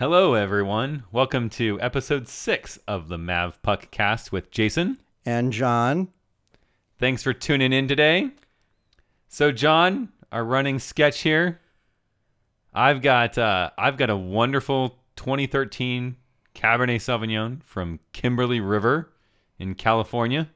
Hello, everyone. Welcome to episode six of the Mav Puck cast with Jason. And John. Thanks for tuning in today. So, John, our running sketch here. I've got uh, I've got a wonderful 2013 Cabernet Sauvignon from Kimberly River in California.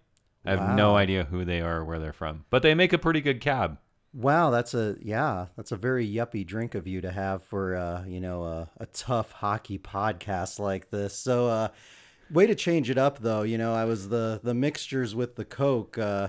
I have no idea who they are or where they're from, but they make a pretty good cab. Wow, that's a yeah, that's a very yuppie drink of you to have for uh, you know, a, a tough hockey podcast like this. So uh way to change it up though, you know, I was the the mixtures with the Coke uh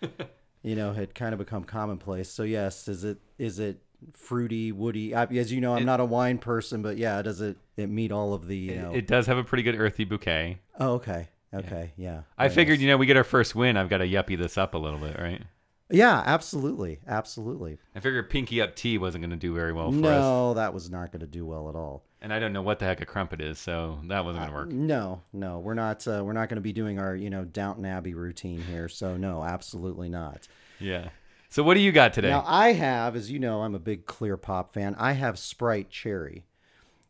you know, had kind of become commonplace. So yes, is it is it fruity, woody? I, as you know, I'm not a wine person, but yeah, does it it meet all of the, you know. It does have a pretty good earthy bouquet. oh, okay. Okay, yeah. I Very figured, nice. you know, we get our first win. I've got to yuppie this up a little bit, right? Yeah, absolutely. Absolutely. I figured Pinky Up Tea wasn't going to do very well for us. No, that was not going to do well at all. And I don't know what the heck a crumpet is, so that wasn't going to work. No, no, we're not. Uh, we're not going to be doing our, you know, Downton Abbey routine here. So no, absolutely not. Yeah. So what do you got today? Now I have, as you know, I'm a big Clear Pop fan. I have Sprite Cherry.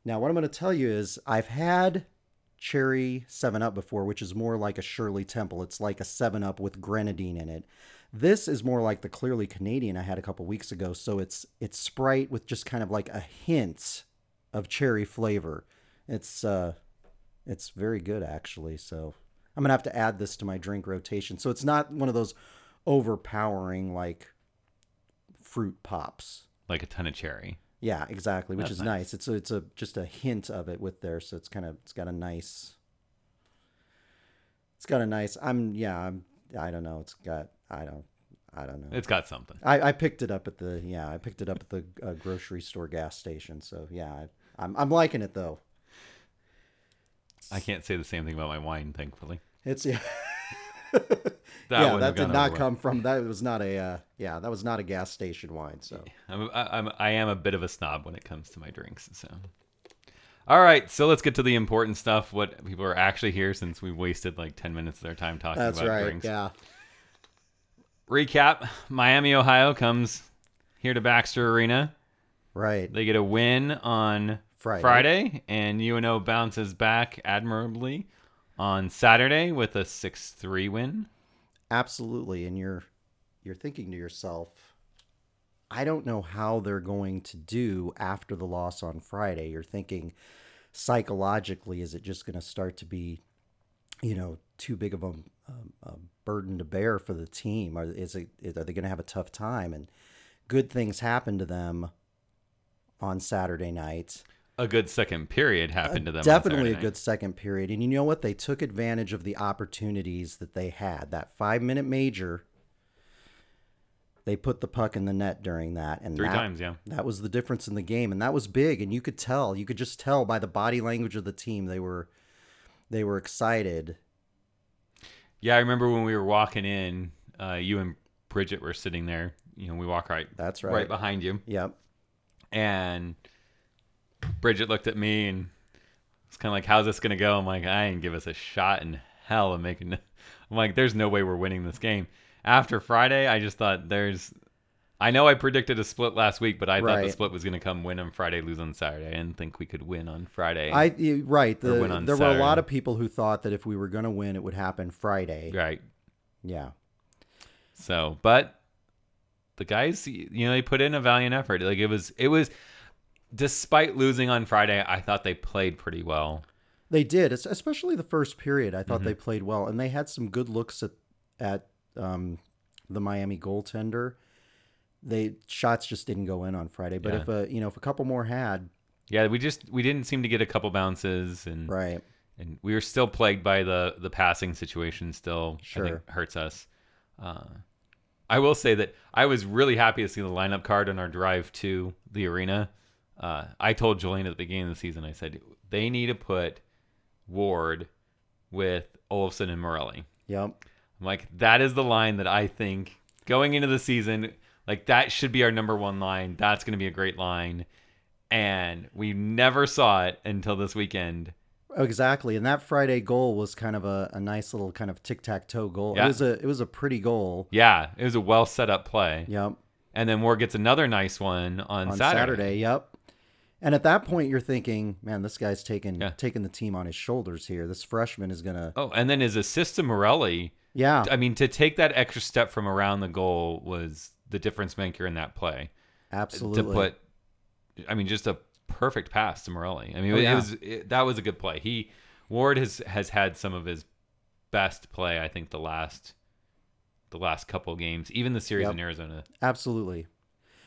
Now what I'm going to tell you is I've had Cherry Seven Up before, which is more like a Shirley Temple. It's like a Seven Up with grenadine in it. This is more like the clearly Canadian I had a couple weeks ago. So it's it's Sprite with just kind of like a hint of cherry flavor. It's uh, it's very good actually. So I'm gonna have to add this to my drink rotation. So it's not one of those overpowering like fruit pops. like a ton of cherry. Yeah, exactly, which That's is nice. nice. It's a, it's a just a hint of it with there, so it's kind of it's got a nice. It's got a nice. I'm yeah. I'm. I don't know. It's got. I don't. I don't know. It's got something. I, I picked it up at the yeah. I picked it up at the uh, grocery store gas station. So yeah, I, I'm I'm liking it though. I can't say the same thing about my wine, thankfully. It's yeah. Yeah, that did not well. come from. That was not a. Uh, yeah, that was not a gas station wine. So I'm, I- I'm, I am a bit of a snob when it comes to my drinks. So, all right. So let's get to the important stuff. What people are actually here since we wasted like 10 minutes of their time talking that's about right. drinks. Yeah. Recap Miami, Ohio comes here to Baxter Arena. Right. They get a win on Friday. Friday, and UNO bounces back admirably on Saturday with a 6 3 win. Absolutely, and you're you're thinking to yourself, I don't know how they're going to do after the loss on Friday. You're thinking psychologically, is it just going to start to be, you know, too big of a, a, a burden to bear for the team? Or is it are they going to have a tough time? And good things happen to them on Saturday night. A good second period happened to them. Definitely a good second period. And you know what? They took advantage of the opportunities that they had. That five minute major, they put the puck in the net during that. And Three that, times, yeah. That was the difference in the game. And that was big. And you could tell, you could just tell by the body language of the team. They were they were excited. Yeah, I remember when we were walking in, uh, you and Bridget were sitting there. You know, we walk right, That's right, right. behind you, Yep. and Bridget looked at me and it's kind of like, "How's this gonna go?" I'm like, "I ain't give us a shot in hell of making." I'm like, "There's no way we're winning this game." After Friday, I just thought there's. I know I predicted a split last week, but I thought the split was going to come win on Friday, lose on Saturday. I didn't think we could win on Friday. I right. The, there were a lot of people who thought that if we were going to win, it would happen Friday. right. Yeah. So, but the guys, you know, they put in a valiant effort. Like it was, it was, despite losing on Friday, I thought they played pretty well. They did, es- especially the first period. I Mm-hmm. thought they played well, and they had some good looks at at um, the Miami goaltender. They shots just didn't go in on Friday, but Yeah. if a you know if a couple more had, Yeah, we just we didn't seem to get a couple bounces, and right? and we were still plagued by the the passing situation. Still, I Sure. think hurts us. Uh, I will say that I was really happy to see the lineup card on our drive to the arena. Uh, I told Julian at the beginning of the season, I said they need to put Ward with Olofsson and Morelli. Yep. I'm like, that is the line that I think going into the season, like that should be our number one line. That's going to be a great line. And we never saw it until this weekend. Exactly, and that Friday goal was kind of a, a nice little kind of tic tac toe goal. Yeah. It was a it was a pretty goal. Yeah, it was a well set up play. Yep. And then Ward gets another nice one on, On Saturday. Saturday. Yep. And at that point, you're thinking, man, this guy's taking Yeah. taking the team on his shoulders here. This freshman is gonna, Oh, and then his assist to Morelli. yeah, I mean, to take that extra step from around the goal was the difference maker in that play. absolutely. To put, I mean, just a perfect pass to Morelli. I mean, Oh, it yeah. was it, that was a good play. He Ward has has had some of his best play. I think the last the last couple games, even the series Yep. in Arizona. Absolutely.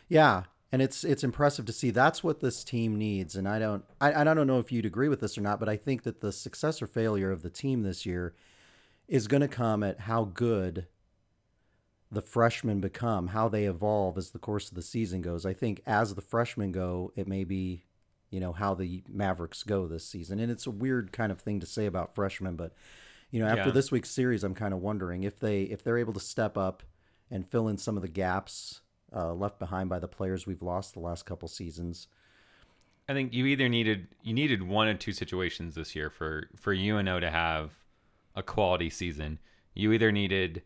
Yeah. And it's it's impressive to see that's what this team needs. And I don't I, I don't know if you'd agree with this or not, but I think that the success or failure of the team this year is going to come at how good the freshmen become, how they evolve as the course of the season goes. I think as the freshmen go, it may be, you know, how the Mavericks go this season. And it's a weird kind of thing to say about freshmen, but you know, after Yeah. this week's series, I'm kind of wondering if they if they're able to step up and fill in some of the gaps uh, left behind by the players we've lost the last couple seasons. I think you either needed you needed one or two situations this year for for UNO to have a quality season. You either needed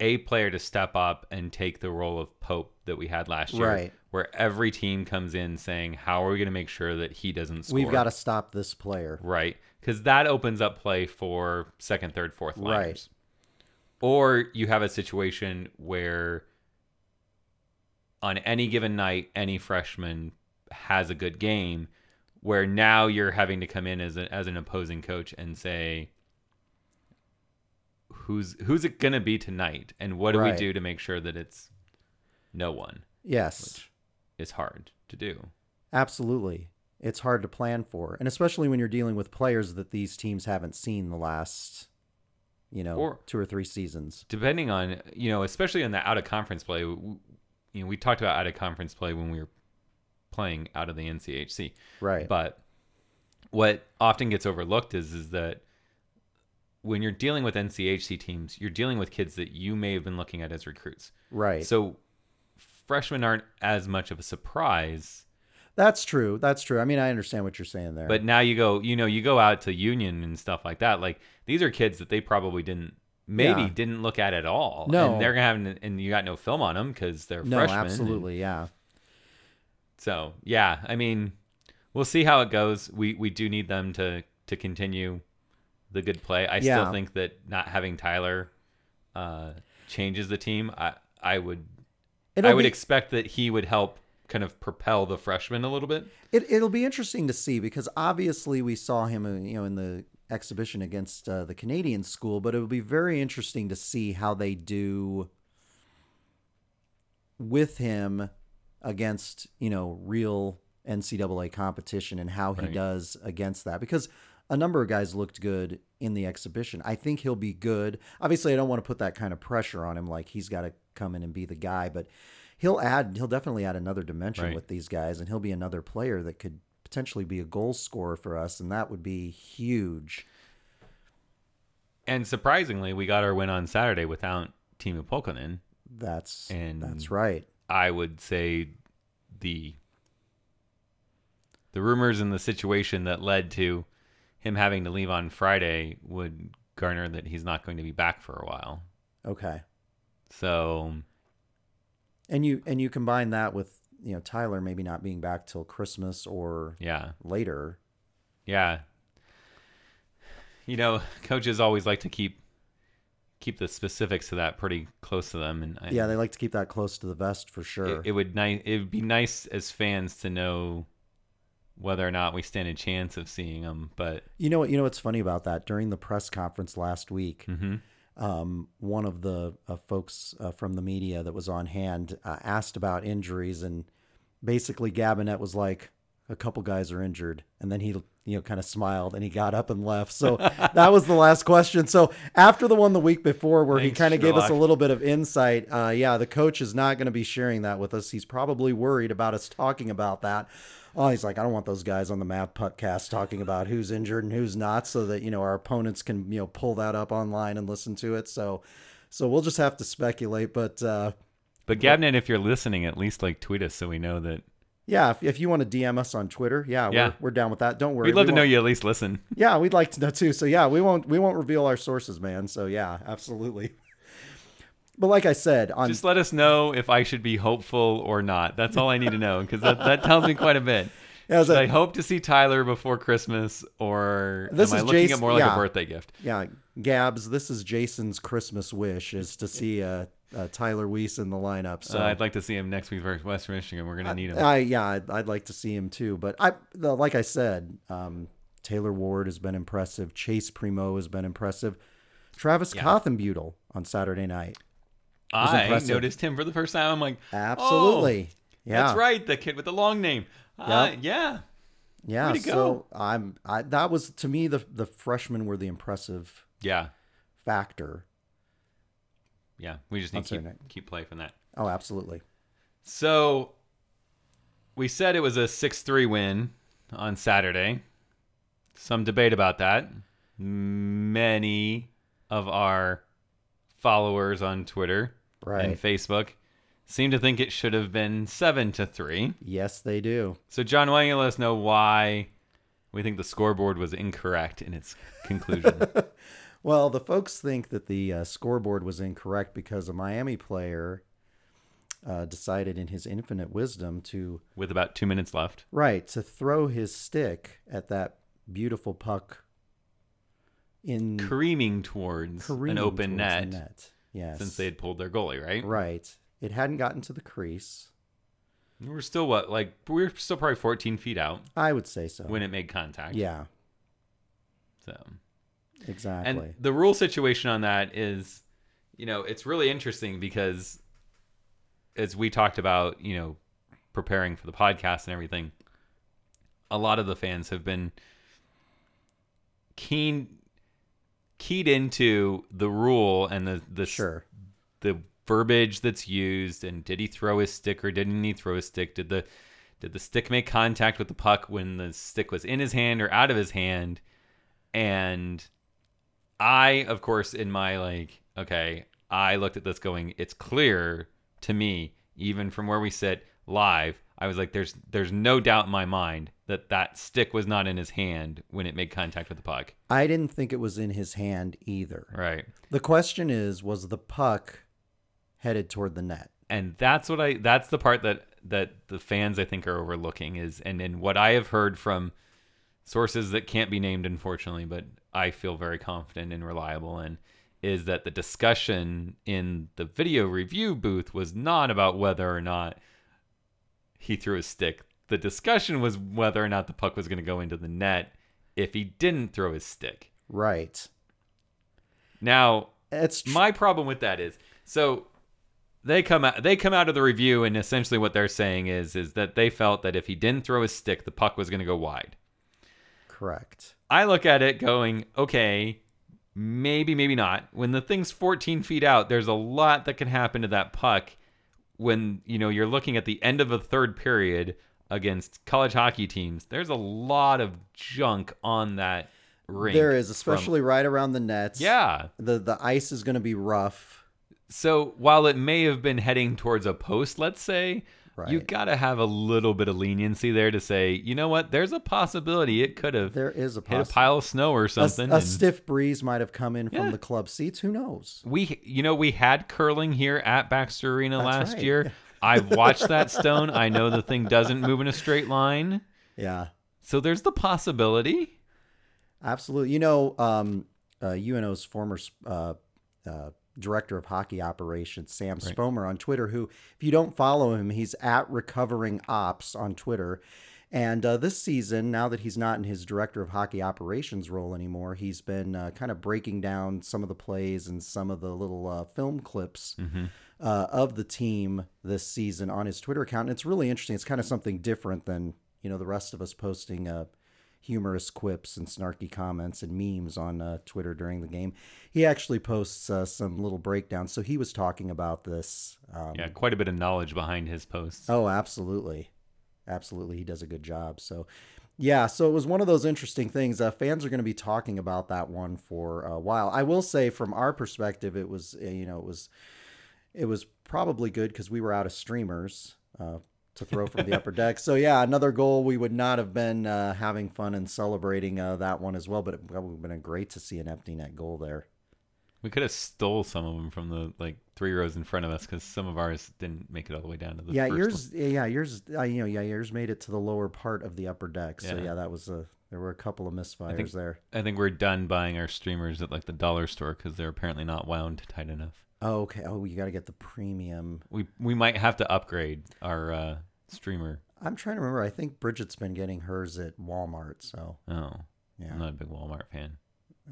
a player to step up and take the role of Pope that we had last year, Right. where every team comes in saying, "How are we going to make sure that he doesn't score?" We've got to stop this player. right because that opens up play for second, third, fourth Right. Or you have a situation where on any given night, any freshman has a good game, where now you're having to come in as a, as an opposing coach and say, "Who's who's it gonna be tonight?" and what do we do to make sure that it's no one? Yes, Which is hard to do. absolutely. It's hard to plan for, and especially when you're dealing with players that these teams haven't seen the last, you know, Or- two or three seasons. depending on you know especially on the out of conference play you know we talked about out of conference play when we were playing out of the NCHC Right. but what often gets overlooked is is that when you're dealing with NCHC teams you're dealing with kids that you may have been looking at as recruits right. so freshmen aren't as much of a surprise That's true. That's true. I mean, I understand what you're saying there. but now you go you know you go out to union and stuff like that like these are kids that they probably didn't maybe Yeah. didn't look at at all No. and they're gonna have and you got no film on them because they're no, freshmen and- absolutely, yeah. so yeah i mean we'll see how it goes we we do need them to to continue the good play i Yeah. still think that not having tyler uh changes the team i i would It'll i would be- expect that he would help kind of propel the freshmen a little bit It, it'll be interesting to see because obviously we saw him, uh, you know, in the exhibition against uh, the Canadian school, but it will be very interesting to see how they do with him against, you know, real NCAA competition and how he Right. does against that because a number of guys looked good in the exhibition. I think he'll be good. Obviously, I don't want to put that kind of pressure on him like he's got to come in and be the guy, but he'll add he'll definitely add another dimension Right. with these guys and he'll be another player that could potentially be a goal scorer for us and that would be huge. and surprisingly we got our win on saturday without Timu Polkonen. That's And- that's right. I would say the the rumors and the situation that led to him having to leave on Friday would garner that he's not going to be back for a while. Okay. So And you and you combine that with, you know, Tyler maybe not being back till Christmas or yeah, later. yeah. You know, coaches always like to keep keep the specifics to that pretty close to them, and I, Yeah, they like to keep that close to the vest for sure. it, it would nice it would be nice as fans to know whether or not we stand a chance of seeing them. But you know what you know what's funny about that? During the press conference last week, mhm. um, one of the uh, folks uh, from the media that was on hand uh, asked about injuries, and basically Gabinet was like, "A couple guys are injured," and then he, you know, kind of smiled and he got up and left. So that was the last question. So after the one the week before, where Thanks, he kind of gave us a little bit of insight, uh, yeah, the coach is not going to be sharing that with us. He's probably worried about us talking about that. Oh, he's like, I don't want those guys on the map podcast talking about who's injured and who's not, so that you know our opponents can you know pull that up online and listen to it. So, so we'll just have to speculate. But uh, But Gabinet, if you're listening, at least like tweet us so we know that yeah, if, if you want to DM us on Twitter, yeah, Yeah. We're, we're down with that. Don't worry. we'd love We to know you at least listen. Yeah, we'd like to know too. So yeah, we won't we won't reveal our sources, man. So yeah, absolutely. But like I said, on Just let us know if I should be hopeful or not. That's all I need to know because that, that tells me quite a bit. Yeah, Should a- I hope to see Tyler before Christmas, or This am I is looking Jason- at more like yeah. a birthday gift? Yeah, Gabs, this is Jason's Christmas wish is to see uh, uh, Tyler Weiss in the lineup. So Uh, I'd like to see him next week versus West Michigan. We're gonna need him. I yeah, I'd, I'd like to see him too. But I, the, like I said, um, Taylor Ward has been impressive. Chase Primeau has been impressive. Travis Yeah. Kothenbeutel on Saturday night. I impressive. noticed him for the first time. I'm like, Absolutely. oh, yeah. that's right, the kid with the long name. Uh, Yep. yeah, Yeah. Way to so I'm I that was to me the the freshmen were the impressive yeah, factor. Yeah. We just need to keep, keep play from that. Oh, absolutely. So we said it was a 6-3 win on Saturday. Some debate about that. Many of our followers on Twitter and Facebook seem to think it should have been 7 to 3. Yes, they do. So John, why don't you let us know why we think the scoreboard was incorrect in its conclusion? Well, the folks think that the uh, scoreboard was incorrect because a Miami player uh, decided, in his infinite wisdom, to with about 2 minutes left. right to throw his stick at that beautiful puck in Careening towards careening an open towards net, net. Yes, since they had pulled their goalie, right? right. It hadn't gotten to the crease. We're still what like we're still probably 14 feet out I would say so. when it made contact. yeah, So exactly. and the rule situation on that is, you know, it's really interesting because as we talked about, you know, preparing for the podcast and everything, a lot of the fans have been keen keyed into the rule and the the sure. the verbiage that's used and did he throw his stick or didn't he throw his stick did the did the stick make contact with the puck when the stick was in his hand or out of his hand and i of course in my like okay i looked at this going it's clear to me even from where we sit live i was like there's there's no doubt in my mind that that stick was not in his hand when it made contact with the puck I didn't think it was in his hand either. right The question is, was the puck headed toward the net? and that's what I that's the part that that the fans I think are overlooking is and and what I have heard from sources that can't be named unfortunately but I feel very confident and reliable in is that the discussion in the video review booth was not about whether or not he threw a stick. The discussion was whether or not the puck was going to go into the net if he didn't throw his stick. Right. now It's tr- my problem with that is so they come out they come out of the review and essentially what they're saying is is that they felt that if he didn't throw his stick the puck was going to go wide correct. i look at it going okay maybe maybe not when the thing's 14 feet out there's a lot that can happen to that puck when you know you're looking at the end of a third period against college hockey teams there's a lot of junk on that rink There is, from- especially right around the nets. yeah The the ice is going to be rough. So while it may have been heading towards a post, let's say, you Right. got to have a little bit of leniency there to say, you know what, there's a possibility it could have There is a hit a pile of snow or a, something. a and stiff breeze might have come in Yeah. from the club seats. Who knows? we, you know, we had curling here at Baxter Arena That's last right. year. I've watched that stone. I know the thing doesn't move in a straight line. Yeah, So there's the possibility. absolutely. You know, um, uh, UNO's former uh, uh, director of hockey operations, Sam Right. Spomer, on Twitter. Who, if you don't follow him, he's at Recovering Ops on Twitter. And uh, this season, now that he's not in his director of hockey operations role anymore, he's been uh, kind of breaking down some of the plays and some of the little uh, film clips uh, of the team this season on his Twitter account. And it's really interesting. It's kind of something different than you know the rest of us posting uh, humorous quips and snarky comments and memes on uh, Twitter during the game. He actually posts uh, some little breakdowns. So he was talking about this. Um, Yeah, quite a bit of knowledge behind his posts. Oh, absolutely. Absolutely. He does a good job. So, yeah, so it was one of those interesting things. Uh, fans are going to be talking about that one for a while. I will say, from our perspective, it was, uh, you know, it was, it was probably good because we were out of streamers uh, to throw from the upper deck. So, yeah, another goal. We would not have been uh, having fun and celebrating uh, that one as well, but it would have been great to see an empty net goal there. We could have stole some of them from the like three rows in front of us because some of ours didn't make it all the way down to the yeah, yours. Yeah, yours. Uh, you know, yeah, yours made it to the lower part of the upper deck. So Yeah. yeah, that was a. There were a couple of misfires think- there. I think we're done buying our streamers at like the dollar store because they're apparently not wound tight enough. Oh, okay. Oh, you got to get the premium. We we might have to upgrade our uh, streamer. I'm trying to remember. I think Bridget's been getting hers at Walmart. So Oh, yeah. I'm not a big Walmart fan.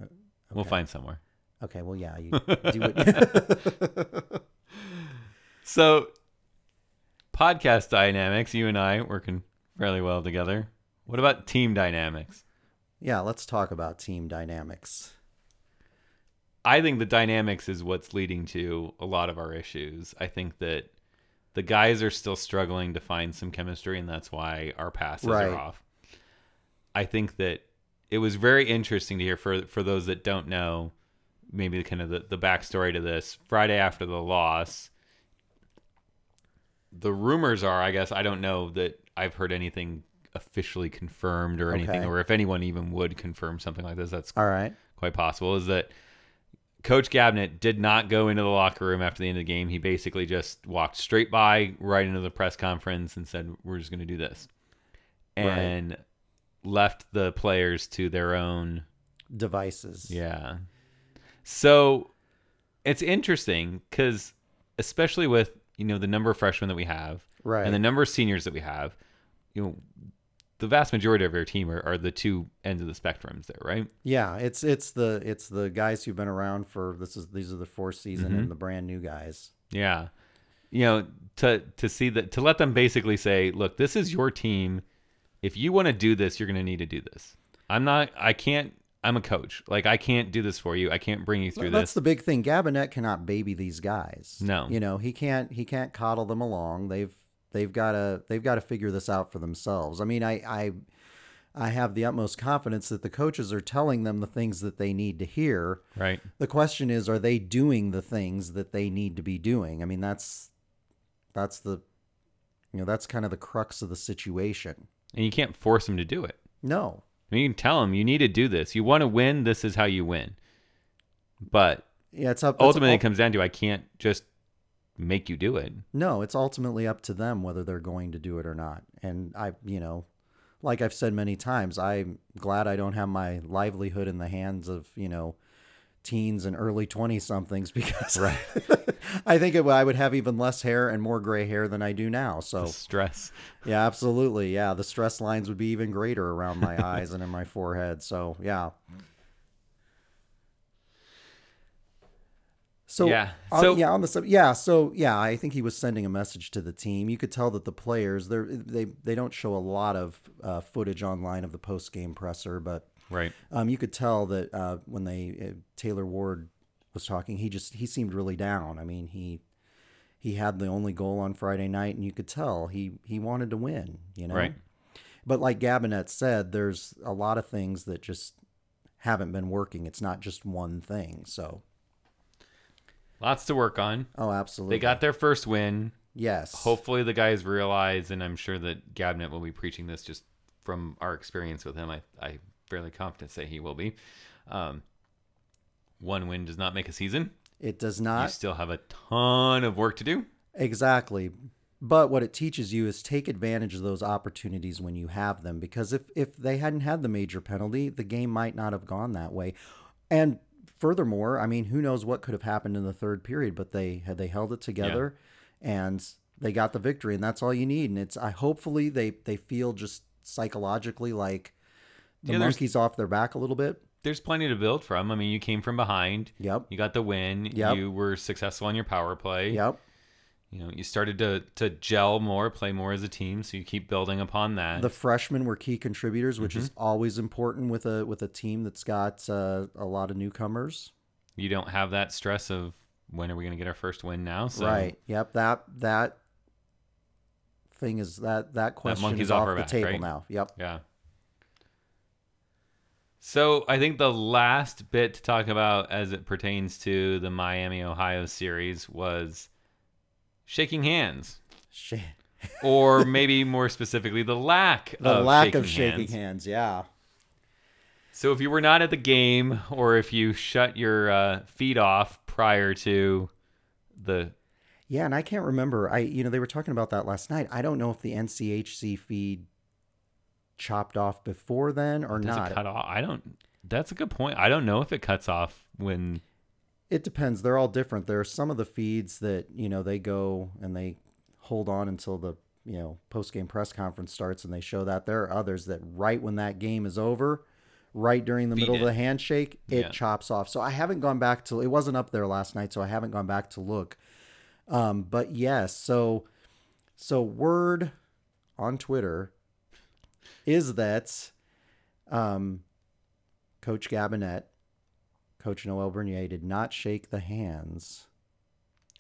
Uh, We'll find somewhere. Okay. Well, yeah. You do it. So, podcast dynamics. You and I working fairly well together. What about team dynamics? yeah. Let's talk about team dynamics. I think the dynamics is what's leading to a lot of our issues. I think that the guys are still struggling to find some chemistry, and that's why our passes Right. are off. I think that it was very interesting to hear for for those that don't know, maybe the kind of the, the backstory to this. Friday after the loss, the rumors are, I guess, I don't know that I've heard anything officially confirmed or anything, Okay. or if anyone even would confirm something like this. That's All right. quite possible is that Coach Gabinet did not go into the locker room after the end of the game. He basically just walked straight by right into the press conference and said, "We're just going to do this," Right. and left the players to their own. Devices. Yeah. So it's interesting because, especially with you know the number of freshmen that we have Right. and the number of seniors that we have, you know, the vast majority of our team are, are the two ends of the spectrums there, right? Yeah, it's it's the it's the guys who've been around for this is these are the fourth season Mhm. and the brand new guys. Yeah. You know, to to see that to let them basically say, "Look, this is your team. If you want to do this, you're going to need to do this. I'm not I can't I'm a coach. Like I can't do this for you. I can't bring you through That's this." That's the big thing. Gabinet cannot baby these guys. No. you know he can't he can't coddle them along. They've they've got to they've got to figure this out for themselves. I mean, I I I have the utmost confidence that the coaches are telling them the things that they need to hear. right. The question is, are they doing the things that they need to be doing? I mean, that's that's the you know that's kind of the crux of the situation. And you can't force them to do it. No, I mean, you can tell them you need to do this. You want to win, this is how you win. But yeah, it's up. ultimately ul- it comes down to I can't just make you do it. No, it's ultimately up to them whether they're going to do it or not. And I, you know, like I've said many times, I'm glad I don't have my livelihood in the hands of, you know, teens and early 20 somethings because Right. I think it, I would have even less hair and more gray hair than I do now. So, The stress. yeah, absolutely. Yeah, the stress lines would be even greater around my eyes and in my forehead. So, yeah. So Yeah. on- So- yeah, on the sub, yeah, so yeah, I think he was sending a message to the team. You could tell that the players they they they don't show a lot of uh, footage online of the post game presser, but Right. um, you could tell that uh, when they uh, Taylor Ward was talking, he just he seemed really down. I mean he he had the only goal on Friday night, and you could tell he he wanted to win. You know, Right. But like Gabinet said, there's a lot of things that just haven't been working. It's not just one thing. So Lots to work on. oh, absolutely. They got their first win. yes. Hopefully, the guys realize, and I'm sure that Gabinet will be preaching this just from our experience with him. I, I'm fairly confident say he will be. Um, one win does not make a season. It does not. You still have a ton of work to do. exactly. But what it teaches you is take advantage of those opportunities when you have them. Because if if they hadn't had the major penalty, the game might not have gone that way. And furthermore, I mean, who knows what could have happened in the third period? But they had they held it together, and they got the victory, and that's all you need. And it's I hopefully they they feel just psychologically like the Yeah, monkey's off their back a little bit. There's plenty to build from. I mean, you came from behind. Yep. You got the win. Yep. You were successful on your power play. Yep. You know, you started to to gel more, play more as a team. So you keep building upon that. The freshmen were key contributors, which is Mm-hmm. always important with a with a team that's got uh, a lot of newcomers. you don't have that stress of when are we going to get our first win now. So Right. Yep. That that thing is that that question monkey's is off the back, table right? now. Yep. Yeah. So I think the last bit to talk about as it pertains to the Miami Ohio series was shaking hands, Shit. or maybe more specifically, the lack The of lack shaking of shaking hands. hands. Yeah. So if you were not at the game, or if you shut your uh, feet off prior to the Yeah, and I can't remember. I you know they were talking about that last night. I don't know if the NCHC feed chopped off before then or does not. it cut off. I don't. That's a good point. I don't know if it cuts off when. It depends. They're all different. There are some of the feeds that you know they go and they hold on until the you know post game press conference starts and they show that. There are others that right when that game is over, right during the Feed middle it. of the handshake, it Yeah. chops off. So I haven't gone back to. It wasn't up there last night, so I haven't gone back to look. Um, but yes, so so word on Twitter is that um, Coach Gabinet, Coach Noel Bernier did not shake the hands.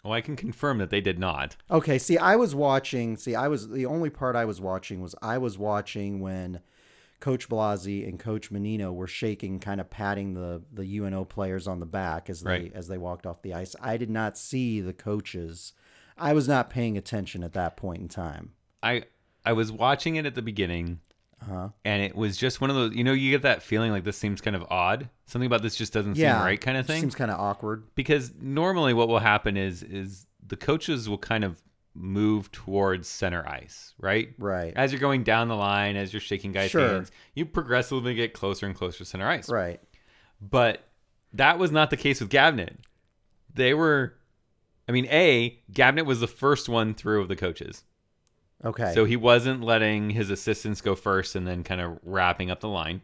Well, I can confirm that they did not. Okay, see, I was watching. See, I was the only part I was watching was I was watching when Coach Blasi and Coach Menino were shaking, kind of patting the the UNO players on the back as they Right. as they walked off the ice. I did not see the coaches. I was not paying attention at that point in time. I I was watching it at the beginning, Uh-huh. and it was just one of those. You know, you get that feeling like this seems kind of odd. Something about this just doesn't Yeah, seem right, kind of thing. It seems kind of awkward. because normally what will happen is is the coaches will kind of move towards center ice, right? Right. As you're going down the line, as you're shaking guys' Sure. hands, you progressively get closer and closer to center ice. Right. But that was not the case with Gabinet. They were, I mean, A, Gabinet was the first one through of the coaches. Okay. So he wasn't letting his assistants go first and then kind of wrapping up the line.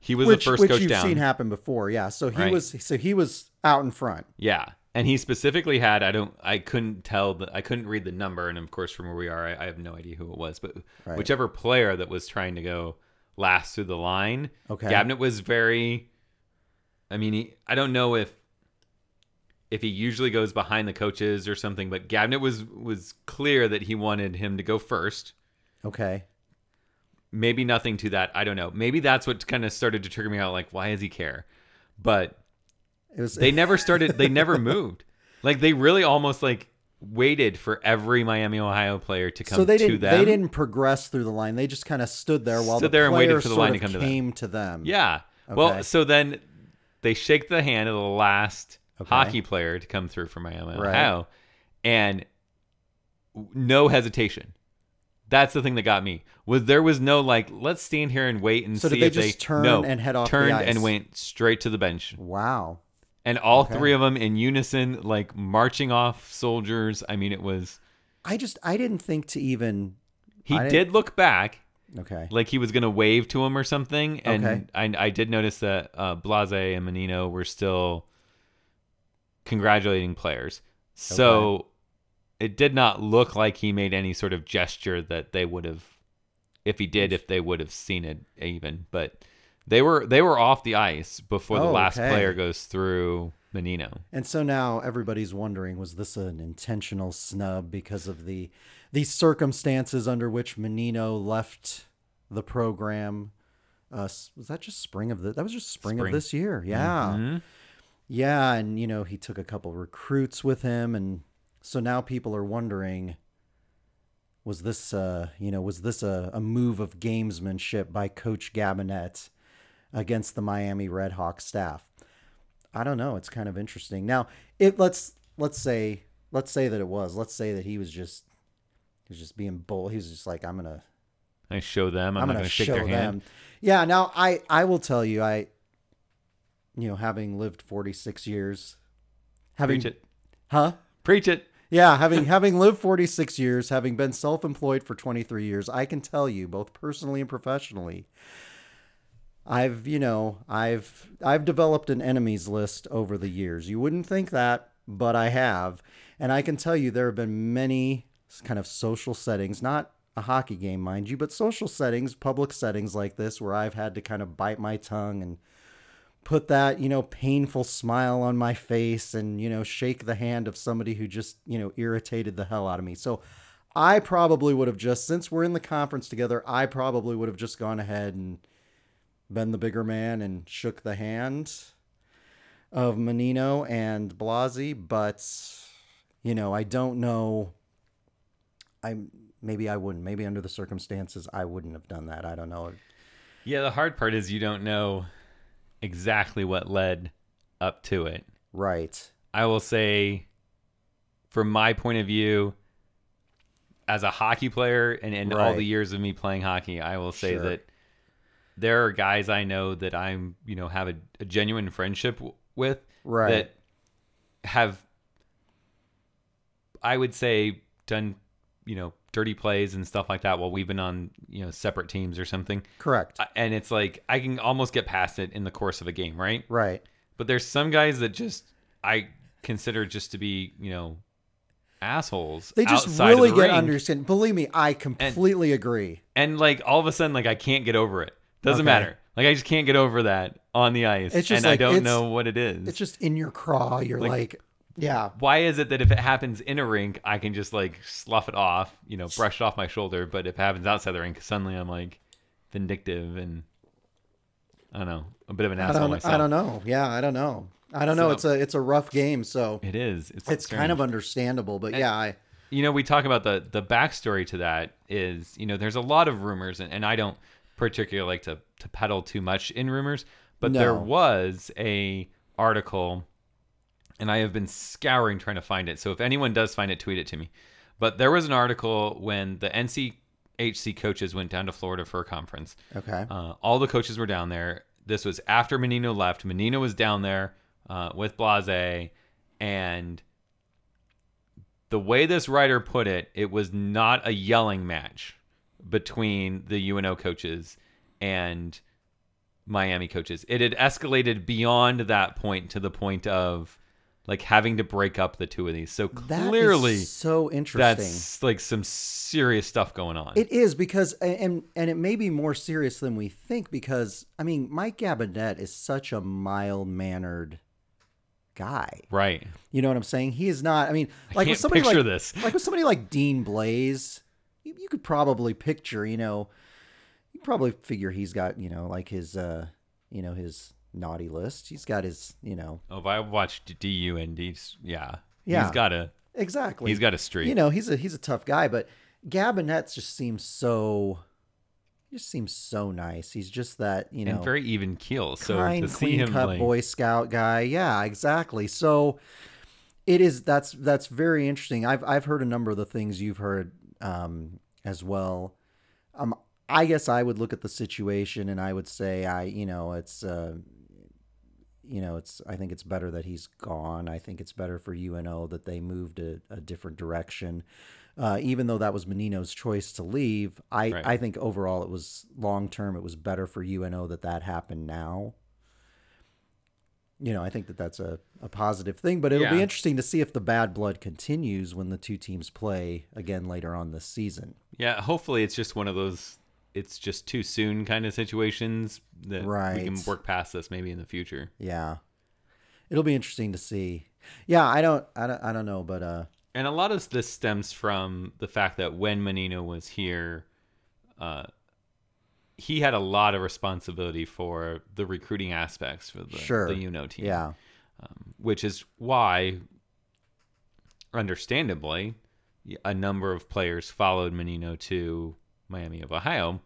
He was which the first which coach you've down. seen happen before. Yeah. So he Right. was so he was out in front. Yeah, and he specifically had I don't I couldn't tell the I couldn't read the number, and of course from where we are I, I have no idea who it was, but Right. whichever player that was trying to go last through the line, Okay. Gabinet was very. I mean, he, I don't know if if he usually goes behind the coaches or something, but Gabinet was was clear that he wanted him to go first. Okay. Maybe nothing to that. I don't know. Maybe that's what kind of started to trigger me out. Like, why does he care? But It was they never started they never moved like they really almost like waited for every miami ohio player to come so they to didn't them they didn't progress through the line. They just kind of stood there while Stood the there and waited players for the line to come to them. came to them. yeah Okay. well so then they shake the hand of the last Okay. hockey player to come through for miami Right. ohio and no hesitation that's the thing that got me was there was no like let's stand here and wait and So did see they if just they turn no, and head off the turned and went straight to the bench Wow. and all Okay. three of them in unison like marching off soldiers i mean it was I just I didn't think to even He did look back, okay. like he was gonna wave to him or something, and Okay. I, I did notice that uh, Blasi and Menino were still congratulating players. So it did not look like he made any sort of gesture that they would have, if he did, if they would have seen it even. But they were they were off the ice before the Oh, last okay. player goes through Menino. And so now everybody's wondering was this an intentional snub because of the the circumstances under which Menino left the program? Uh, was that just spring of the that was just spring, Spring. of this year? Yeah. Mhm. Yeah, and you know, he took a couple recruits with him and so now people are wondering was this uh, you know, was this a, a move of gamesmanship by coach Gabinet against the Miami Redhawks staff? I don't know, it's kind of interesting. Now, it let's let's say let's say that it was. Let's say that he was just he was just being bull. He was just like I'm going to I show them. I'm, I'm, going gonna shake their them. hand. Yeah. Now I I will tell you I, you know, having lived 46 years, having Preach it. huh? Preach it. Yeah, having having lived 46 years, having been self-employed for 23 years, I can tell you both personally and professionally. I've, you know, I've I've developed an enemies list over the years. You wouldn't think that, but I have. And I can tell you there have been many kind of social settings, not a hockey game, mind you, but social settings, public settings like this where I've had to kind of bite my tongue and put that, you know, painful smile on my face and, you know, shake the hand of somebody who just, you know, irritated the hell out of me. So I probably would have just, since we're in the conference together, I probably would have just gone ahead and been the bigger man and shook the hand of Menino and Blasi. But, you know, I don't know. I maybe I wouldn't. Maybe under the circumstances, I wouldn't have done that. I don't know. Yeah, the hard part is you don't know exactly what led up to it. Right. I will say from my point of view, as a hockey player and in all Right. the years of me playing hockey, I will say Sure. that there are guys I know that I'm, you know, have a, a genuine friendship w- with Right. that have, I would say, done, you know, dirty plays and stuff like that while we've been on, you know, separate teams or something. Correct. And it's like I can almost get past it in the course of a game, right? right. But there's some guys that just I consider just to be, you know, assholes. They just really the get ring. understand. Believe me, I completely agree. and like all of a sudden, like I can't get over it. Doesn't Okay. matter. Like I just can't get over that on the ice, It's just and I don't know what it is. It's just in your craw. You're like, yeah, Why is it that if it happens in a rink, I can just like slough it off, you know, brush it off my shoulder, but if it happens outside the rink, suddenly I'm like vindictive and I don't know, a bit of an I asshole don't, myself. I don't know. Yeah, I don't know. I don't know. It's a it's a rough game, so It is. It's it's kind of understandable. But yeah, I you know, we talk about the the backstory to that is, you know, there's a lot of rumors, and, and I don't particularly like to to peddle too much in rumors, but there was a article, and I have been scouring trying to find it. So if anyone does find it, tweet it to me. But there was an article when the NCHC coaches went down to Florida for a conference. okay. Uh, all the coaches were down there. This was after Menino left. Menino was down there uh, with Blasi, and the way this writer put it, it was not a yelling match between the UNO coaches and Miami coaches. It had escalated beyond that point to the point of like having to break up the two of these. So That is clearly, so interesting. that's like some serious stuff going on. It is because and and it may be more serious than we think because I mean Mike Gabinet is such a mild mannered guy. right. You know what I'm saying? He is not. I mean, like can't with somebody like this. like with somebody like Dean Blais, you, you could probably picture. You know, you probably figure he's got you know like his uh you know his naughty list. He's got his you know Oh, if I watched DU and D's, yeah, Yeah. he's got a exactly. he's got a streak. you know he's a he's a tough guy, but Gabinet just seems so. Just seems so nice. He's just that you know and very even keel. So kind, to see him cut like, Boy Scout guy. Yeah, exactly. So it is. That's that's very interesting. I've I've heard a number of the things you've heard um, as well. Um, I guess I would look at the situation and I would say I, you know, it's. Uh, you know, it's. I think it's better that he's gone. I think it's better for UNO that they moved a, a different direction. Uh, even though that was Menino's choice to leave, I, Right. I think overall it was long term. It was better for UNO that that happened now. You know, I think that that's a, a positive thing, but it'll be interesting to see if the bad blood continues when the two teams play again later on this season. yeah. Hopefully, it's just one of those. It's just too soon kind of situations that right. we can work past this maybe in the future. Yeah, it'll be interesting to see. Yeah, I don't, I don't, I don't know, but uh, And a lot of this stems from the fact that when Menino was here, uh, he had a lot of responsibility for the recruiting aspects for the, Sure. the UNO team. yeah, which is why, understandably, a number of players followed Menino to Miami of Ohio.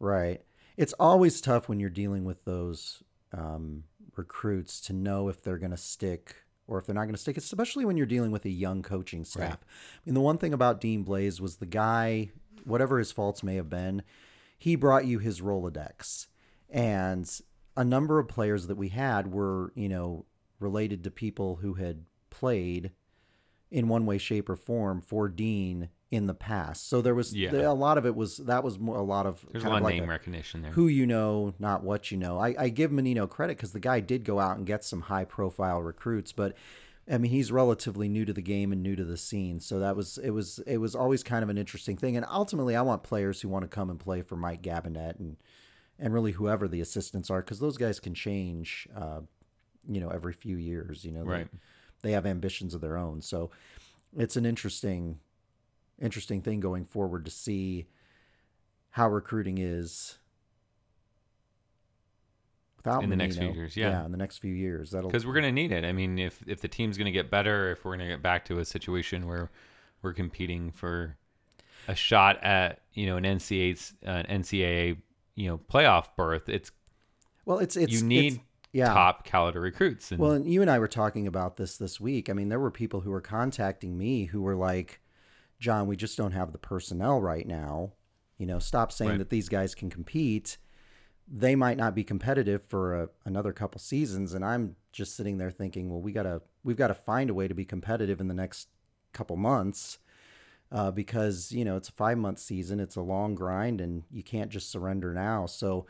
Right. It's always tough when you're dealing with those um, recruits to know if they're going to stick or if they're not going to stick, especially when you're dealing with a young coaching staff. I mean, the one thing about Dean Blais was the guy, whatever his faults may have been, he brought you his Rolodex. And a number of players that we had were, you know, related to people who had played in one way, shape, or form for Dean in the past. So there was Yeah. a lot of it was that was more a lot of There's a lot of of like name a- recognition there. who you know, not what you know. I, I give Menino credit because the guy did go out and get some high profile recruits, but I mean he's relatively new to the game and new to the scene. So that was it was it was always kind of an interesting thing. And ultimately I want players who want to come and play for Mike Gabinet and and really whoever the assistants are, because those guys can change uh, you know, every few years. You know, Right. they have ambitions of their own. So it's an interesting interesting thing going forward to see how recruiting is without In the next few years, yeah. in the next few years. That'll Because we're going to need it. I mean, if if the team's going to get better, if we're going to get back to a situation where we're competing for a shot at you know an NCAA uh, NCAA you know playoff berth, it's well, it's it's you it's- need Yeah. top caliber recruits. And Well, and you and I were talking about this this week. I mean, there were people who were contacting me who were like, "John, we just don't have the personnel right now. You know, stop saying Right. that these guys can compete. They might not be competitive for a, another couple seasons." And I'm just sitting there thinking, "Well, we gotta we've got to find a way to be competitive in the next couple months." Uh, because you know it's a five month season, it's a long grind, and you can't just surrender now. So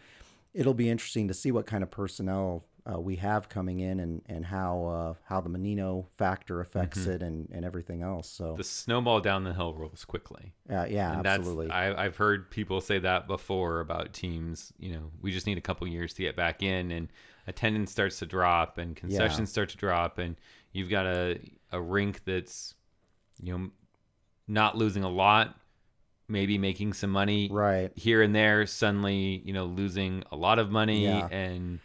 it'll be interesting to see what kind of personnel uh, we have coming in and and how uh, how the Menino factor affects it and and everything else. So the snowball down the hill rolls quickly. uh, yeah, And absolutely. I, I've heard people say that before about teams. You know, we just need a couple years to get back in, and attendance starts to drop, and concessions start to drop, and you've got a a rink that's you know not losing a lot, maybe making some money right. here and there. Suddenly, you know, losing a lot of money, Yeah. and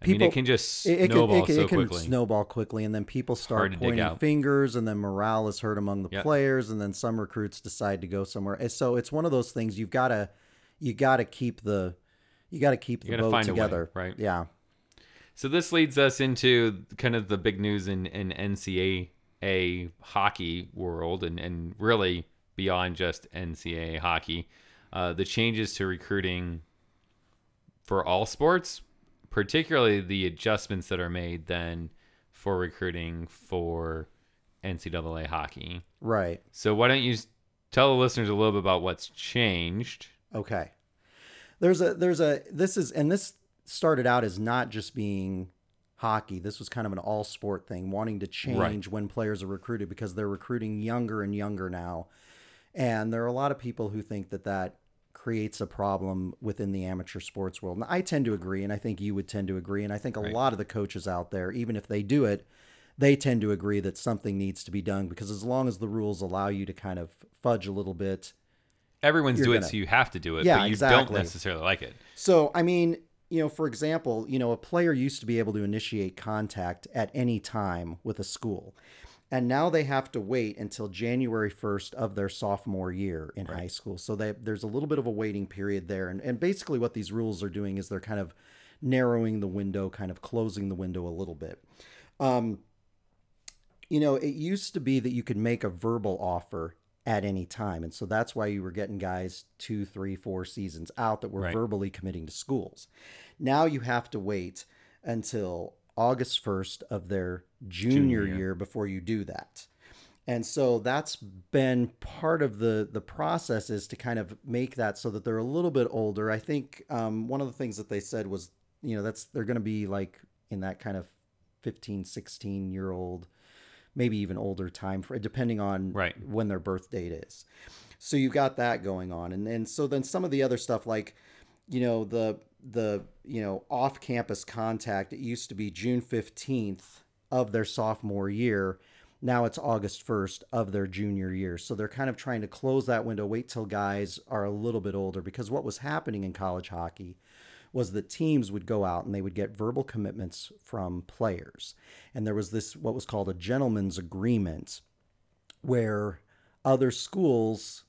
I mean, People- it can just It, it can, snowball it, so it can quickly. snowball quickly, and then people start Hard to dig pointing fingers, and then morale is hurt among the Yep. players, and then some recruits decide to go somewhere. And So it's one of those things you've got to you got to keep the you got to keep You the boat a way, together, right? Yeah, So this leads us into kind of the big news in, in NCAA hockey world and, and really beyond just NCAA hockey. Uh, the changes to recruiting for all sports, particularly the adjustments that are made then for recruiting for NCAA hockey. right. So why don't you tell the listeners a little bit about what's changed? Okay. There's a there's a this is and this started out as not just being hockey. This was kind of an all sport thing, wanting to change when players are recruited because they're recruiting younger and younger now. And there are a lot of people who think that that creates a problem within the amateur sports world. And I tend to agree, and I think you would tend to agree. And I think a Right. lot of the coaches out there, even if they do it, they tend to agree that something needs to be done because as long as the rules allow you to kind of fudge a little bit, Everyone's doing it, so you have to do it, Yeah, but you exactly. don't necessarily like it. So, I mean, you know, for example, you know, a player used to be able to initiate contact at any time with a school. And now they have to wait until January 1st of their sophomore year in high school. So they, there's a little bit of a waiting period there. And, and basically, what these rules are doing is they're kind of narrowing the window, kind of closing the window a little bit. Um, you know, it used to be that you could make a verbal offer at any time. And so that's why you were getting guys two, three, four seasons out that were Right. verbally committing to schools. Now you have to wait until August 1st of their junior, Junior year. before you do that. And so that's been part of the the process is to kind of make that so that they're a little bit older. I think um, one of the things that they said was, you know, that's they're going to be like in that kind of 15, 16 year old, maybe even older time for depending on Right. when their birth date is. So you've got that going on, and and so then some of the other stuff like, you know, the the you know off campus contact. It used to be June fifteenth of their sophomore year. Now it's August 1st of their junior year. So they're kind of trying to close that window, wait till guys are a little bit older. Because what was happening in college hockey was that teams would go out and they would get verbal commitments from players. And there was this, what was called a gentleman's agreement, where other schools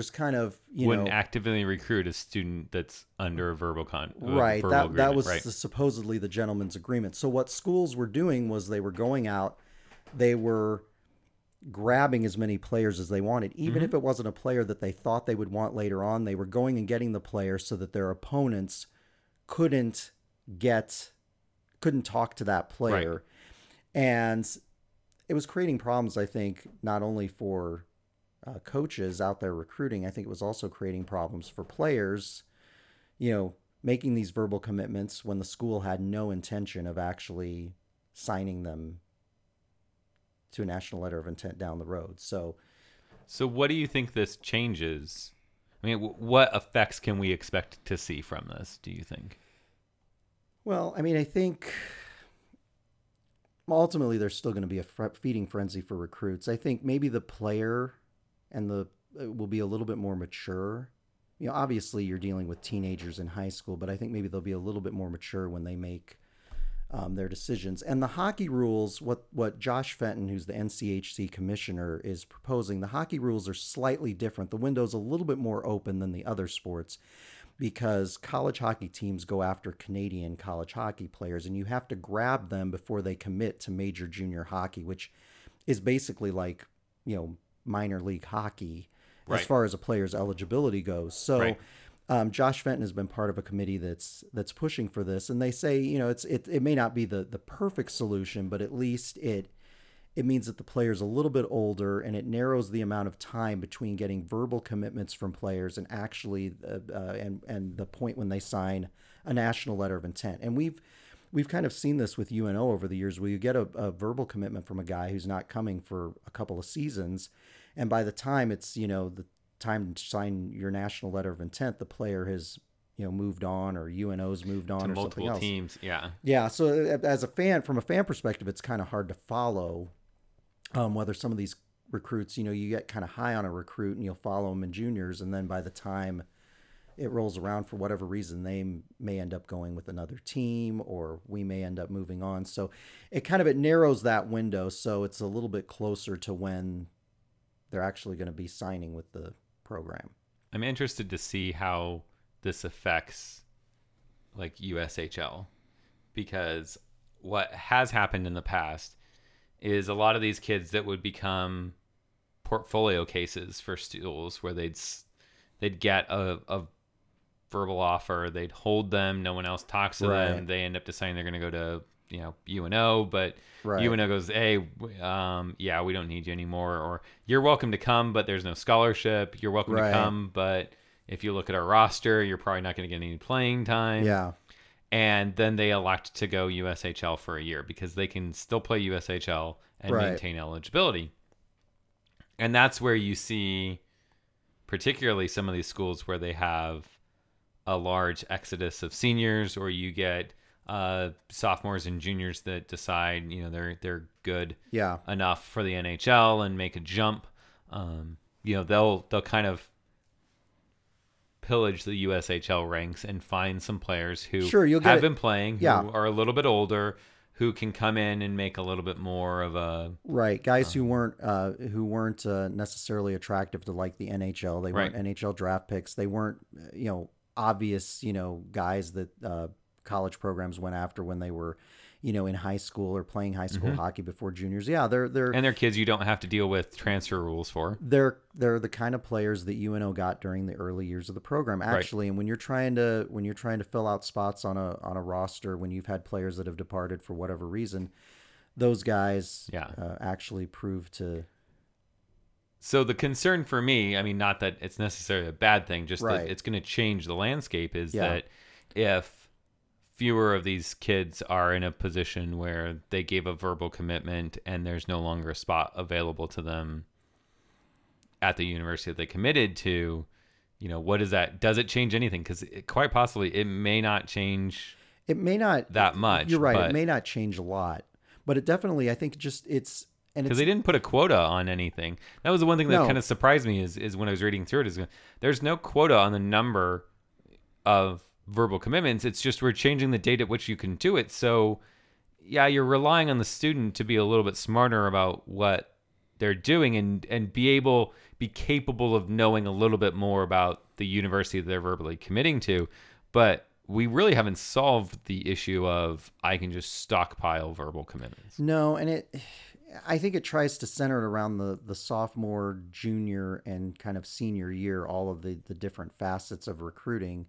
just kind of, you wouldn't know, actively recruit a student that's under a verbal con right verbal that that was right. the, supposedly the gentleman's agreement so what schools were doing was they were going out they were grabbing as many players as they wanted even Mm-hmm. if it wasn't a player that they thought they would want later on they were going and getting the player so that their opponents couldn't get couldn't talk to that player and it was creating problems i think not only for uh, coaches out there recruiting i think it was also creating problems for players you know, making these verbal commitments when the school had no intention of actually signing them to a national letter of intent down the road. So, so what do you think this changes i mean w- what effects can we expect to see from this do you think well, I mean, I think ultimately there's still going to be a feeding frenzy for recruits. I think maybe the player and the uh, will be a little bit more mature. You know, obviously you're dealing with teenagers in high school, but I think maybe they'll be a little bit more mature when they make um, their decisions. And the hockey rules, what what Josh Fenton, who's the NCHC commissioner, is proposing, the hockey rules are slightly different. The window's a little bit more open than the other sports because college hockey teams go after Canadian college hockey players and you have to grab them before they commit to major junior hockey, which is basically like, you know, minor league hockey Right. as far as a player's eligibility goes. So Right. um, Josh Fenton has been part of a committee that's that's pushing for this, and they say you know it's it, it may not be the the perfect solution, but at least it it means that the player's a little bit older and it narrows the amount of time between getting verbal commitments from players and actually uh, uh, and and the point when they sign a national letter of intent. And we've we've kind of seen this with UNO over the years where you get a, a verbal commitment from a guy who's not coming for a couple of seasons and by the time it's you know the time to sign your national letter of intent the player has you know moved on or UNO's moved on to or something multiple else. teams. Yeah. Yeah, so as a fan, from a fan perspective, it's kind of hard to follow um, whether some of these recruits, you know, you get kind of high on a recruit and you'll follow them in juniors, and then by the time it rolls around for whatever reason, they may end up going with another team, or we may end up moving on. So it kind of it narrows that window, so it's a little bit closer to when they're actually going to be signing with the program. I'm interested to see how this affects like USHL because what has happened in the past is a lot of these kids that would become portfolio cases for schools where they'd they'd get a, a verbal offer, they'd hold them, no one else talks to them, Right. they end up deciding they're going to go to you know UNO, but Right. UNO goes, hey, um, yeah, we don't need you anymore, or you're welcome to come, but there's no scholarship. You're welcome Right. to come, but if you look at our roster, you're probably not going to get any playing time. Yeah, And then they elect to go USHL for a year because they can still play USHL and Right. maintain eligibility. And that's where you see, particularly some of these schools where they have a large exodus of seniors, or you get uh, sophomores and juniors that decide, you know, they're they're good yeah, enough for the NHL and make a jump. Um, you know, they'll they'll kind of pillage the USHL ranks and find some players who Sure, you'll have been playing, who Yeah. are a little bit older, who can come in and make a little bit more of a Right, guys who weren't uh, who weren't uh, necessarily attractive to like the NHL. They weren't. NHL draft picks. They weren't uh, you know obvious you know guys that uh, college programs went after when they were you know in high school or playing high school hockey before juniors. Yeah, they're they're Mm-hmm. and they're kids you don't have to deal with transfer rules for. they're they're the kind of players that UNO got during the early years of the program actually and when you're trying to when you're trying to fill out spots on a on a roster when you've had players that have departed for whatever reason those guys Yeah. uh, actually prove to So the concern for me, I mean, not that it's necessarily a bad thing, just Right. that it's going to change the landscape. Is Yeah. that if fewer of these kids are in a position where they gave a verbal commitment and there's no longer a spot available to them at the university that they committed to, you know, what is that? Does it change anything? Because quite possibly it may not change. It may not that much, You're right. but- It may not change a lot, but it definitely. I think just it's and because they didn't put a quota on anything. That was the one thing that No. kind of surprised me is is when I was reading through it is there's no quota on the number of verbal commitments. It's just we're changing the date at which you can do it. So yeah, you're relying on the student to be a little bit smarter about what they're doing and and be able be capable of knowing a little bit more about the university they're verbally committing to. But we really haven't solved the issue of I can just stockpile verbal commitments. no, and it. I think it tries to center it around the the sophomore, junior, and kind of senior year, all of the the different facets of recruiting.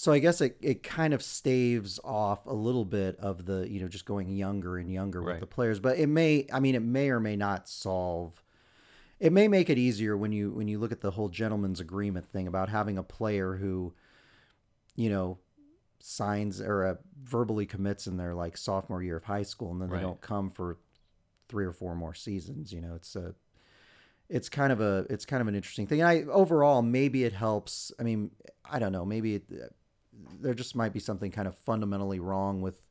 So I guess it, it kind of staves off a little bit of the you know just going younger and younger with the players, but it may I mean it may or may not solve. It may make it easier when you when you look at the whole gentleman's agreement thing about having a player who, you know, signs or uh, verbally commits in their like sophomore year of high school and then Right. they don't come for three or four more seasons. You know, it's a it's kind of a it's kind of an interesting thing. And I overall maybe it helps. I mean, I don't know. Maybe it, there just might be something kind of fundamentally wrong with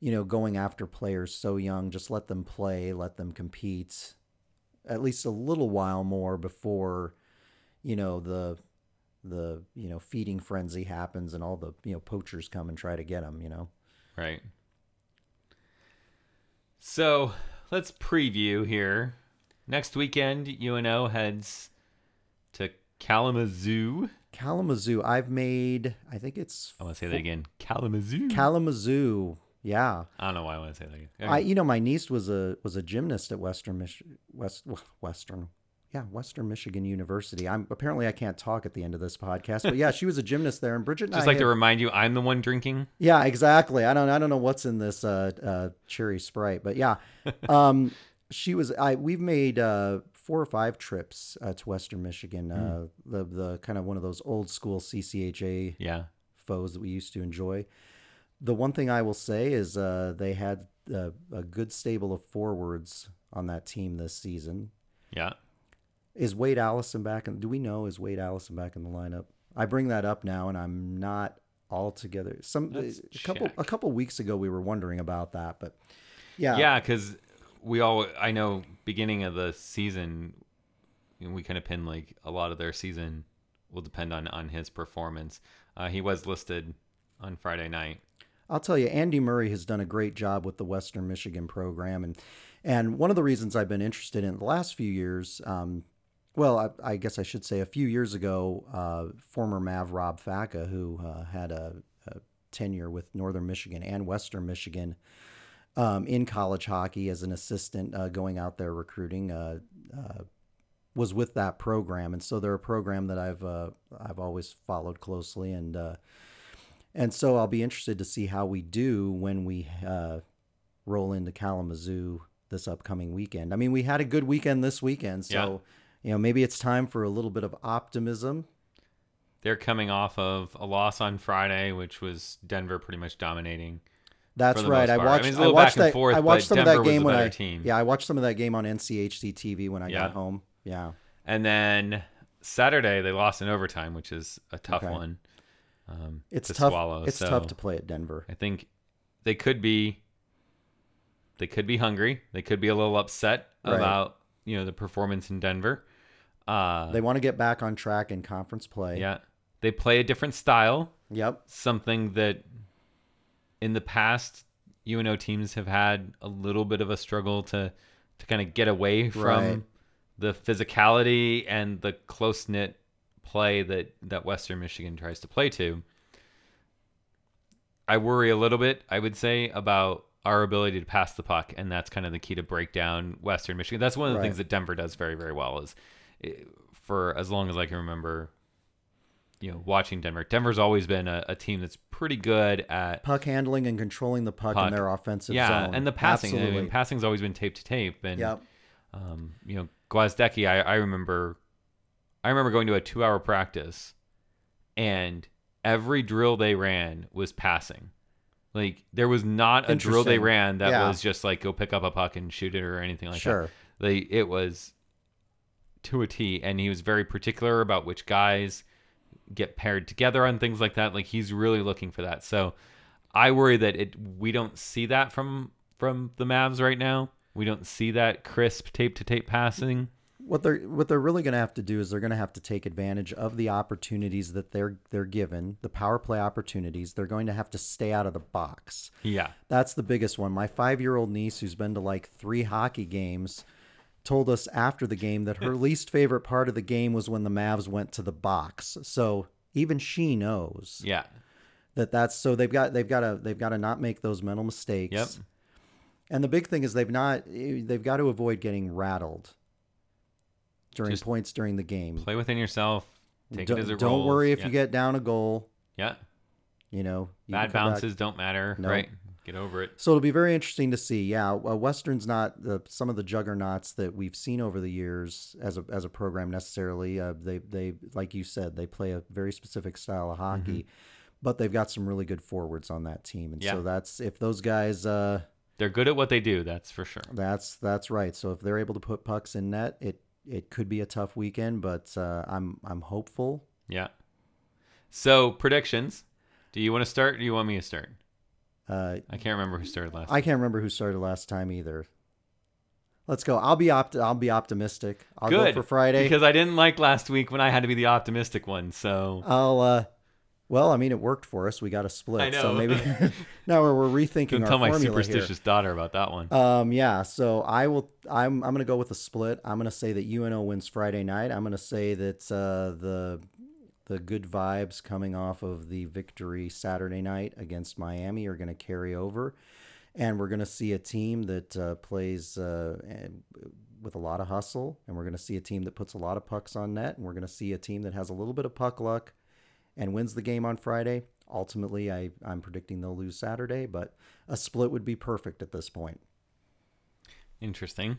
you know going after players so young. Just let them play, let them compete, at least a little while more before you know the the you know feeding frenzy happens and all the you know poachers come and try to get them. You know. Right. So let's preview here. Next weekend, UNO heads to Kalamazoo. Kalamazoo. I've made. I think it's I want to say that again. Kalamazoo. Kalamazoo. Yeah. I don't know why I want to say that again. I, you know, my niece was a was a gymnast at Western Mich- West Western, yeah, Western Michigan University. I'm apparently I can't talk at the end of this podcast, but yeah, she was a gymnast there. And Bridget, and Just I like to remind you, I'm the one drinking. yeah, exactly. I don't I don't know what's in this uh, uh, cherry sprite, but yeah, um, she was. I we've made uh, four or five trips uh, to Western Michigan. Uh, the the kind of one of those old school CCHA Yeah. foes that we used to enjoy. The one thing I will say is uh, they had uh, a good stable of forwards on that team this season. Yeah. Is Wade Allison back? In, do we know is Wade Allison back in the lineup? I bring that up now, and I'm not altogether. Some Let's a couple check. a couple weeks ago we were wondering about that, but yeah, Yeah, because we all, I know, beginning of the season, we kind of pin like a lot of their season will depend on on his performance. Uh, he was listed on Friday night. I'll tell you, Andy Murray has done a great job with the Western Michigan program, and and one of the reasons I've been interested in the last few years, um, well, I, I guess I should say a few years ago, uh, former Mav Rob Facca, who uh, had a, a tenure with Northern Michigan and Western Michigan um, in college hockey as an assistant, uh, going out there recruiting. Uh, uh, was with that program, and so they're a program that I've uh, I've always followed closely, and uh, and so I'll be interested to see how we do when we uh, roll into Kalamazoo this upcoming weekend. I mean, we had a good weekend this weekend, so you know maybe it's time for a little bit of optimism. They're coming off of a loss on Friday, which was Denver pretty much dominating. That's right. I part. I watched. mean, it's a I watched that. forth, I watched some of that game when I. team. Yeah, I watched some of that game on NCHC TV when I Yeah. got home. Yeah. And then Saturday they lost in overtime, which is a tough Okay. one. Um, It's to tough. swallow. It's so tough to play at Denver. I think they could be. They could be hungry. They could be a little upset Right. about you know the performance in Denver. Uh, They want to get back on track in conference play. yeah, they play a different style. Yep. something that in the past UNO teams have had a little bit of a struggle to to kind of get away from Right. the physicality and the close knit play that that Western Michigan tries to play to. I worry a little bit, I would say, about our ability to pass the puck, and that's kind of the key to break down Western Michigan. That's one of the Right. things that Denver does very, very well. Is eh, for as long as I can remember, you know, watching Denver. Denver's always been a, a team that's pretty good at Puck handling and controlling the puck, Puck. in their offensive yeah, zone. and the passing. I Absolutely. mean, passing's always been tape to tape, and Yep. um, you know, Gwozdecky, I, I remember, I remember going to a two-hour practice, and every drill they ran was passing. Like there was not a drill they ran that Yeah. was just like go pick up a puck and shoot it or anything like Sure. that. They it was to a T, and he was very particular about which guys get paired together on things like that. Like he's really looking for that. So I worry that it we don't see that from from the Mavs right now. We don't see that crisp tape to tape passing. what they're what they're really going to have to do is they're going to have to take advantage of the opportunities that they're they're given, the power play opportunities. They're going to have to stay out of the box. Yeah. That's the biggest one. My 5-year-old niece who's been to like 3 hockey games told us after the game that her hmm. least favorite part of the game was when the Mavs went to the box. So even she knows Yeah. that that's so they've got they've got to they've got to not make those mental mistakes. Yep. And the big thing is they've not they've got to avoid getting rattled during Just points during the game. Play within yourself. Take don't it as it don't rolls. worry if yeah. you get down a goal. Yeah. You know, you Bad come back. bounces don't matter, No. right? Get over it. So it'll be very interesting to see. Yeah, uh, Western's not the, some of the juggernauts that we've seen over the years as a as a program necessarily. Uh, they they like you said they play a very specific style of hockey, but they've got some really good forwards on that team, and Mm-hmm. Yeah. so that's if those guys. Uh, They're good at what they do, that's for sure. That's that's right. So if they're able to put pucks in net, it it could be a tough weekend, but uh, I'm I'm hopeful. Yeah. So predictions. Do you want to start or do you want me to start? Uh, I can't remember who started last. I can't remember who started last time either. Let's go. I'll be opt. I'll be optimistic. I'll Good go for Friday. because I didn't like last week when I had to be the optimistic one. So I'll. Uh, well, I mean, it worked for us. We got a split, I so maybe now we're, we're rethinking don't our tell my superstitious daughter about that one. Um, yeah. So I will. I'm. I'm going to go with a split. I'm going to say that UNO wins Friday night. I'm going to say that uh, the the good vibes coming off of the victory Saturday night against Miami are going to carry over. And we're going to see a team that uh, plays uh, with a lot of hustle. And we're going to see a team that puts a lot of pucks on net. And we're going to see a team that has a little bit of puck luck and wins the game on Friday. Ultimately, I, I'm predicting they'll lose Saturday, but a split would be perfect at this point. Interesting.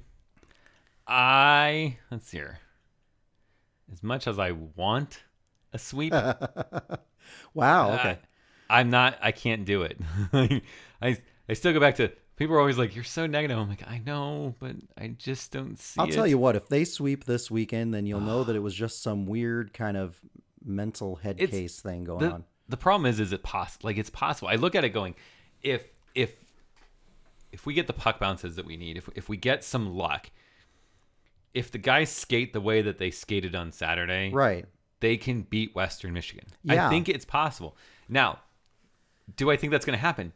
I let's see here. As much as I want a sweep, wow. Okay. I, am not. I can't do it. I I still go back to people are always like, "You're so negative." I'm like, I know, but I just don't see. I'll it. tell you what. If they sweep this weekend, then you'll know that it was just some weird kind of mental head It's- case thing going the, on. the problem is, is it possible? Like it's possible. I look at it going, if if if we get the puck bounces that we need, if if we get some luck, if the guys skate the way that they skated on Saturday, Right. They can beat Western Michigan. Yeah. I think it's possible. Now, do I think that's going to happen?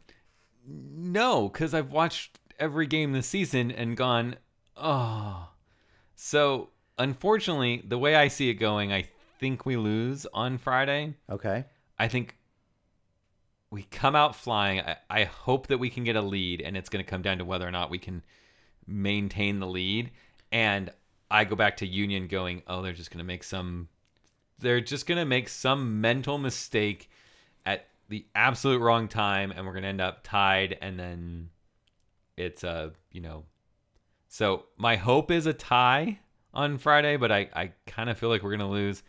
No, because I've watched every game this season and gone, oh. So, unfortunately, the way I see it going, I think we lose on Friday. Okay. I think we come out flying. I, I hope that we can get a lead, and it's going to come down to whether or not we can maintain the lead. And I go back to Union going, oh, they're just going to make some, they're just going to make some mental mistake at the absolute wrong time, and we're going to end up tied, and then it's a, you know, so my hope is a tie on Friday, but I, I kind of feel like we're going to lose.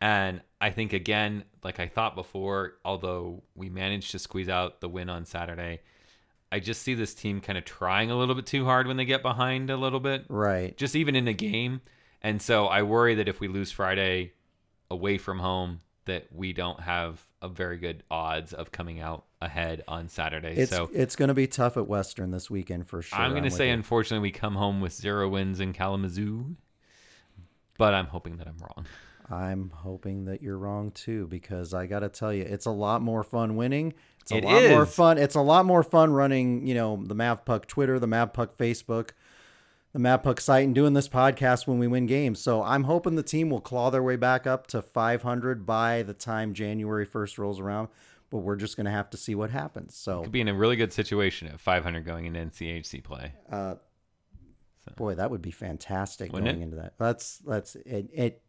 And I think, again, like I thought before, although we managed to squeeze out the win on Saturday, I just see this team kind of trying a little bit too hard when they get behind a little bit, Right. just even in a game. And so I worry that if we lose Friday away from home, that we don't have a very good odds of coming out ahead on Saturday. It's so it's going to be tough at Western this weekend for sure. I'm going to say, unfortunately, we come home with zero wins in Kalamazoo, but I'm hoping that I'm wrong. I'm hoping that you're wrong too, because I got to tell you, it's a lot more fun winning. It's a It lot more fun. It's a lot more fun running, you know, the MavPuck Twitter, the MavPuck Facebook, the MavPuck site, and doing this podcast when we win games. So I'm hoping the team will claw their way back up to 500 by the time January 1st rolls around. But we're just going to have to see what happens. So, Could be in a really good situation at 500 going into NCHC play. Uh, boy, that would be fantastic Wouldn't going it? into that. That's that's it, it.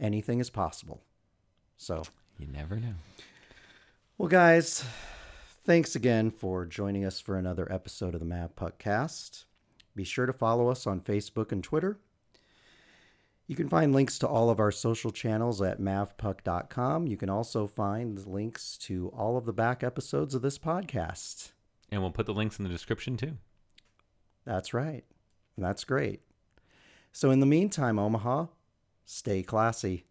Anything is possible. So. You never know. Well, guys, thanks again for joining us for another episode of the MavPuck Cast. Be sure to follow us on Facebook and Twitter. You can find links to all of our social channels at mavpuck.com. You can also find links to all of the back episodes of this podcast. And we'll put the links in the description too. That's right. That's great. So, in the meantime, Omaha, stay classy.